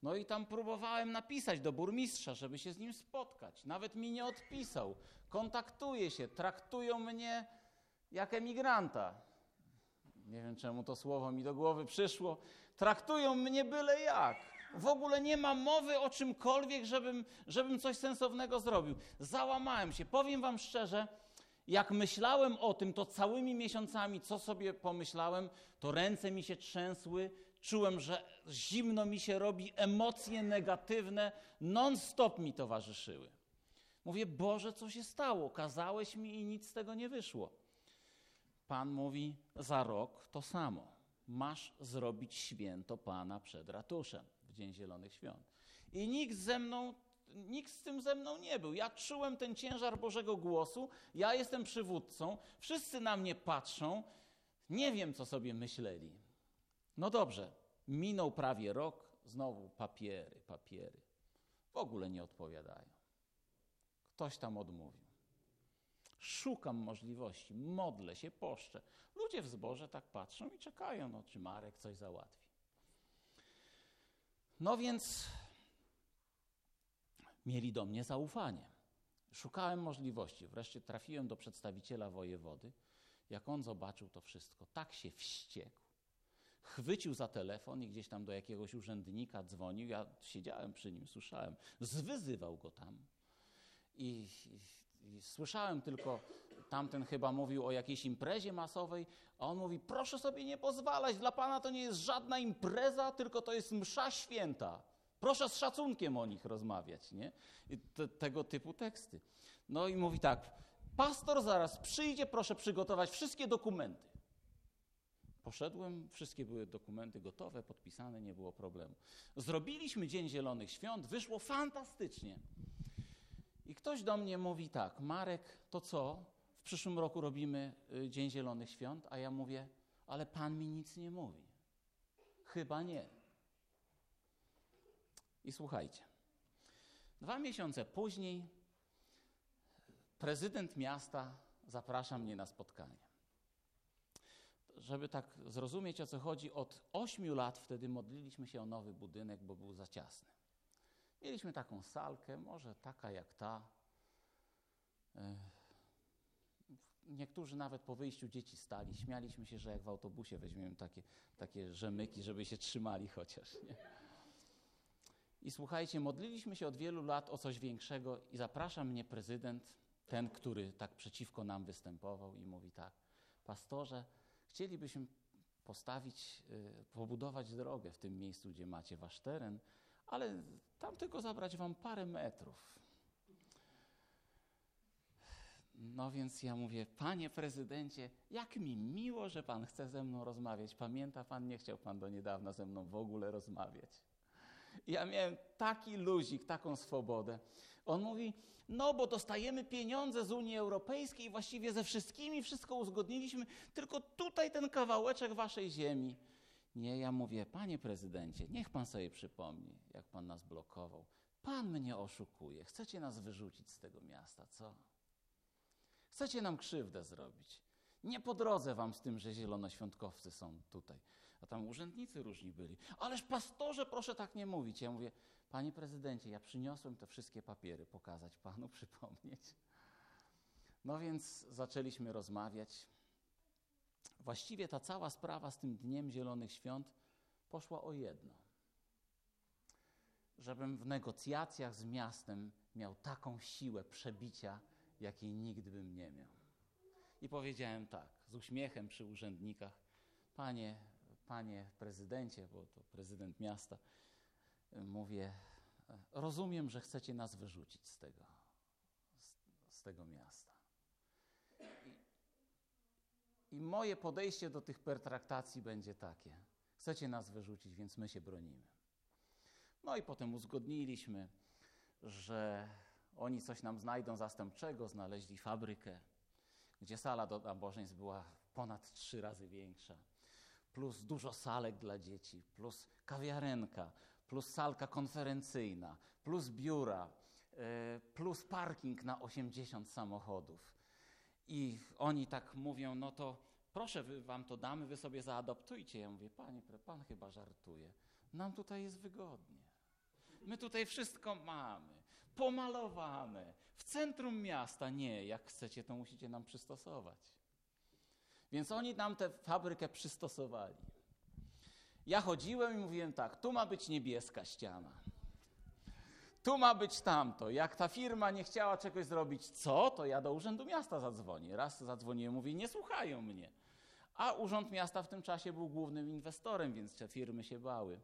No i tam próbowałem napisać do burmistrza, żeby się z nim spotkać. Nawet mi nie odpisał. Kontaktuje się, traktują mnie jak emigranta nie wiem czemu to słowo mi do głowy przyszło, traktują mnie byle jak. W ogóle nie ma mowy o czymkolwiek, żebym, żebym coś sensownego zrobił. Załamałem się. Powiem Wam szczerze, jak myślałem o tym, to całymi miesiącami, co sobie pomyślałem, to ręce mi się trzęsły, czułem, że zimno mi się robi, emocje negatywne non-stop mi towarzyszyły. Mówię, Boże, co się stało? Kazałeś mi i nic z tego nie wyszło. Pan mówi, za rok to samo. Masz zrobić święto Pana przed ratuszem w Dzień Zielonych Świąt. I nikt ze mną nikt z tym ze mną nie był. Ja czułem ten ciężar Bożego głosu, ja jestem przywódcą, wszyscy na mnie patrzą, nie wiem, co sobie myśleli. No dobrze, minął prawie rok, znowu papiery, papiery. W ogóle nie odpowiadają. Ktoś tam odmówił. Szukam możliwości, modlę się, poszczę. Ludzie w zborze tak patrzą i czekają, no, czy Marek coś załatwi. No więc mieli do mnie zaufanie. Szukałem możliwości. Wreszcie trafiłem do przedstawiciela wojewody. Jak on zobaczył to wszystko, tak się wściekł. Chwycił za telefon i gdzieś tam do jakiegoś urzędnika dzwonił. Ja siedziałem przy nim, słyszałem. Zwyzywał go tam. I, i, i słyszałem tylko, tamten chyba mówił o jakiejś imprezie masowej, a on mówi: Proszę sobie nie pozwalać, dla pana to nie jest żadna impreza, tylko to jest msza święta. Proszę z szacunkiem o nich rozmawiać, nie? Te, tego typu teksty. No i mówi tak: Pastor zaraz przyjdzie, proszę przygotować wszystkie dokumenty. Poszedłem, wszystkie były dokumenty gotowe, podpisane, nie było problemu. Zrobiliśmy Dzień Zielonych Świąt, wyszło fantastycznie. I ktoś do mnie mówi tak, Marek, to co? W przyszłym roku robimy y, Dzień Zielonych Świąt, a ja mówię, ale pan mi nic nie mówi. Chyba nie. I słuchajcie. Dwa miesiące później prezydent miasta zaprasza mnie na spotkanie. Żeby tak zrozumieć o co chodzi, od ośmiu lat wtedy modliliśmy się o nowy budynek, bo był za ciasny. Mieliśmy taką salkę, może taka jak ta. E, niektórzy nawet po wyjściu dzieci stali. Śmialiśmy się, że jak w autobusie weźmiemy takie, takie rzemyki, żeby się trzymali chociaż. Nie? I słuchajcie, modliliśmy się od wielu lat o coś większego i zaprasza mnie prezydent, ten, który tak przeciwko nam występował i mówi tak, pastorze, chcielibyśmy postawić, y, pobudować drogę w tym miejscu, gdzie macie wasz teren, ale tam tylko zabrać wam parę metrów. No więc ja mówię, panie prezydencie, jak mi miło, że pan chce ze mną rozmawiać. Pamięta pan, nie chciał pan do niedawna ze mną w ogóle rozmawiać. Ja miałem taki luzik, taką swobodę. On mówi, no bo dostajemy pieniądze z Unii Europejskiej, właściwie ze wszystkimi wszystko uzgodniliśmy, tylko tutaj ten kawałeczek waszej ziemi. Nie, ja mówię, panie prezydencie, niech pan sobie przypomni, jak pan nas blokował. Pan mnie oszukuje, chcecie nas wyrzucić z tego miasta, co? Chcecie nam krzywdę zrobić. Nie po drodze wam z tym, że zielonoświątkowcy są tutaj. A tam urzędnicy różni byli. Ależ pastorze, proszę tak nie mówić. Ja mówię, panie prezydencie, ja przyniosłem te wszystkie papiery pokazać panu, przypomnieć. No więc zaczęliśmy rozmawiać. Właściwie ta cała sprawa z tym Dniem Zielonych Świąt poszła o jedno. Żebym w negocjacjach z miastem miał taką siłę przebicia, jakiej nigdy bym nie miał. I powiedziałem tak, z uśmiechem przy urzędnikach, panie, panie prezydencie, bo to prezydent miasta, mówię, rozumiem, że chcecie nas wyrzucić z tego, z, z tego miasta. I, I moje podejście do tych pertraktacji będzie takie. Chcecie nas wyrzucić, więc my się bronimy. No i potem uzgodniliśmy, że oni coś nam znajdą zastępczego, znaleźli fabrykę, gdzie sala do nabożeństw była ponad trzy razy większa, plus dużo salek dla dzieci, plus kawiarenka, plus salka konferencyjna, plus biura, e, plus parking na 80 samochodów. I oni tak mówią, no to proszę, wam to damy, wy sobie zaadoptujcie. Ja mówię, panie, pan chyba żartuje. Nam tutaj jest wygodnie. My tutaj wszystko mamy pomalowane, w centrum miasta. Nie, jak chcecie, to musicie nam przystosować. Więc oni nam tę fabrykę przystosowali. Ja chodziłem i mówiłem tak, tu ma być niebieska ściana. Tu ma być tamto. Jak ta firma nie chciała czegoś zrobić, co, to ja do Urzędu Miasta zadzwonię. Raz zadzwoniłem, mówię, nie słuchają mnie. A Urząd Miasta w tym czasie był głównym inwestorem, więc te firmy się bały.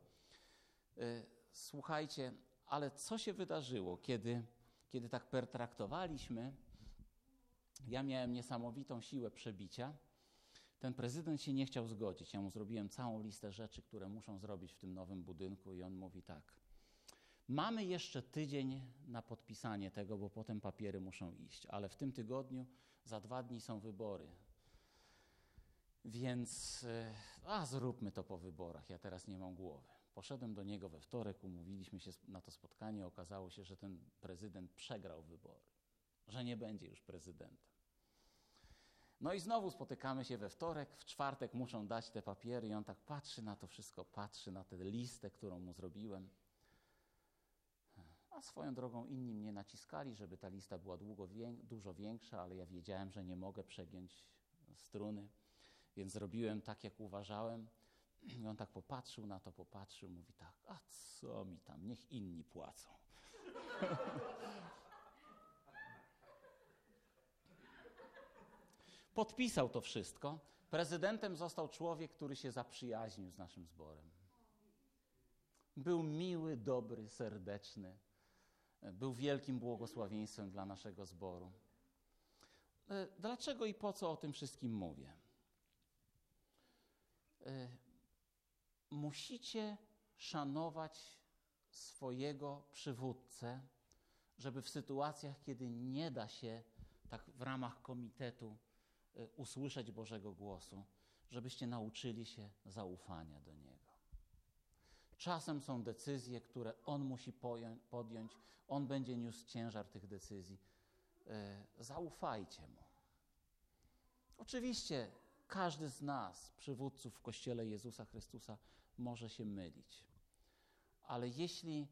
Y, słuchajcie, ale co się wydarzyło, kiedy, kiedy tak pertraktowaliśmy? Ja miałem niesamowitą siłę przebicia. Ten prezydent się nie chciał zgodzić. Ja mu zrobiłem całą listę rzeczy, które muszą zrobić w tym nowym budynku, i on mówi tak: Mamy jeszcze tydzień na podpisanie tego, bo potem papiery muszą iść, ale w tym tygodniu za dwa dni są wybory. Więc, e, a zróbmy to po wyborach, ja teraz nie mam głowy. Poszedłem do niego we wtorek, umówiliśmy się na to spotkanie, okazało się, że ten prezydent przegrał wybory, że nie będzie już prezydentem. No i znowu spotykamy się we wtorek, w czwartek muszą dać te papiery i on tak patrzy na to wszystko, patrzy na tę listę, którą mu zrobiłem. A swoją drogą inni mnie naciskali, żeby ta lista była długo, dużo większa, ale ja wiedziałem, że nie mogę przegiąć struny, więc zrobiłem tak, jak uważałem. I on tak popatrzył na to, popatrzył, mówi tak, a co mi tam, niech inni płacą. Podpisał to wszystko. Prezydentem został człowiek, który się zaprzyjaźnił z naszym zborem. Był miły, dobry, serdeczny. Był wielkim błogosławieństwem dla naszego zboru. E, dlaczego i po co o tym wszystkim mówię? E, musicie szanować swojego przywódcę, żeby w sytuacjach, kiedy nie da się tak w ramach komitetu usłyszeć Bożego głosu, żebyście nauczyli się zaufania do Niego. Czasem są decyzje, które On musi podjąć, On będzie niósł ciężar tych decyzji. Y, zaufajcie Mu. Oczywiście każdy z nas, przywódców w Kościele Jezusa Chrystusa, może się mylić. Ale jeśli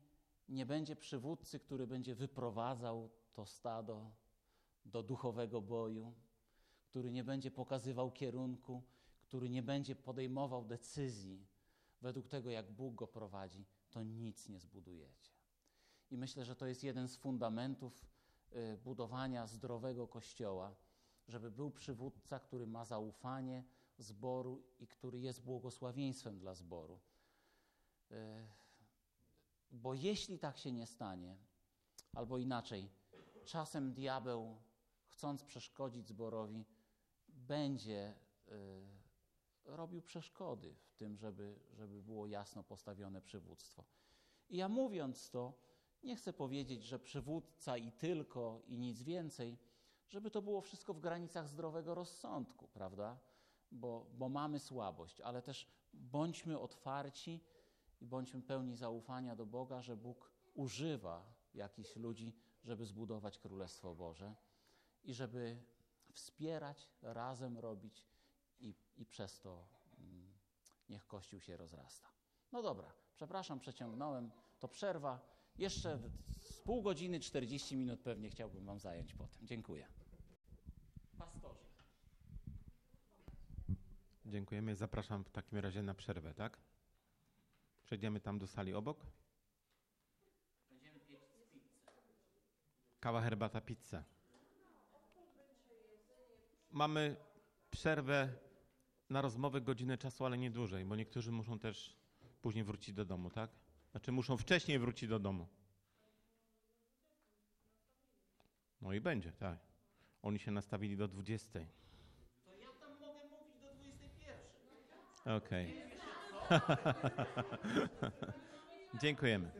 nie będzie przywódcy, który będzie wyprowadzał to stado do duchowego boju, który nie będzie pokazywał kierunku, który nie będzie podejmował decyzji według tego, jak Bóg go prowadzi, to nic nie zbudujecie. I myślę, że to jest jeden z fundamentów y, budowania zdrowego kościoła, żeby był przywódca, który ma zaufanie zboru i który jest błogosławieństwem dla zboru. E, bo jeśli tak się nie stanie, albo inaczej, czasem diabeł, chcąc przeszkodzić zborowi, będzie e, robił przeszkody w tym, żeby, żeby było jasno postawione przywództwo. I ja mówiąc to, nie chcę powiedzieć, że przywódca i tylko i nic więcej, żeby to było wszystko w granicach zdrowego rozsądku, prawda? Bo, bo mamy słabość, ale też bądźmy otwarci i bądźmy pełni zaufania do Boga, że Bóg używa jakichś ludzi, żeby zbudować Królestwo Boże i żeby wspierać, razem robić i, i przez to mm, niech Kościół się rozrasta. No dobra, przepraszam, przeciągnąłem, to przerwa. Jeszcze z pół godziny, 40 minut pewnie chciałbym Wam zająć potem. Dziękuję. Pastorze. Dziękujemy. Zapraszam w takim razie na przerwę, tak? Przejdziemy tam do sali obok. Będziemy piec pizzę. Kawa, herbata, pizza. Mamy przerwę na rozmowę godzinę czasu, ale nie dłużej, bo niektórzy muszą też później wrócić do domu, tak? Znaczy muszą wcześniej wrócić do domu. No i będzie, tak. Oni się nastawili do 20. To ja tam mogę mówić do 21. Okej. Okay. Dziękujemy.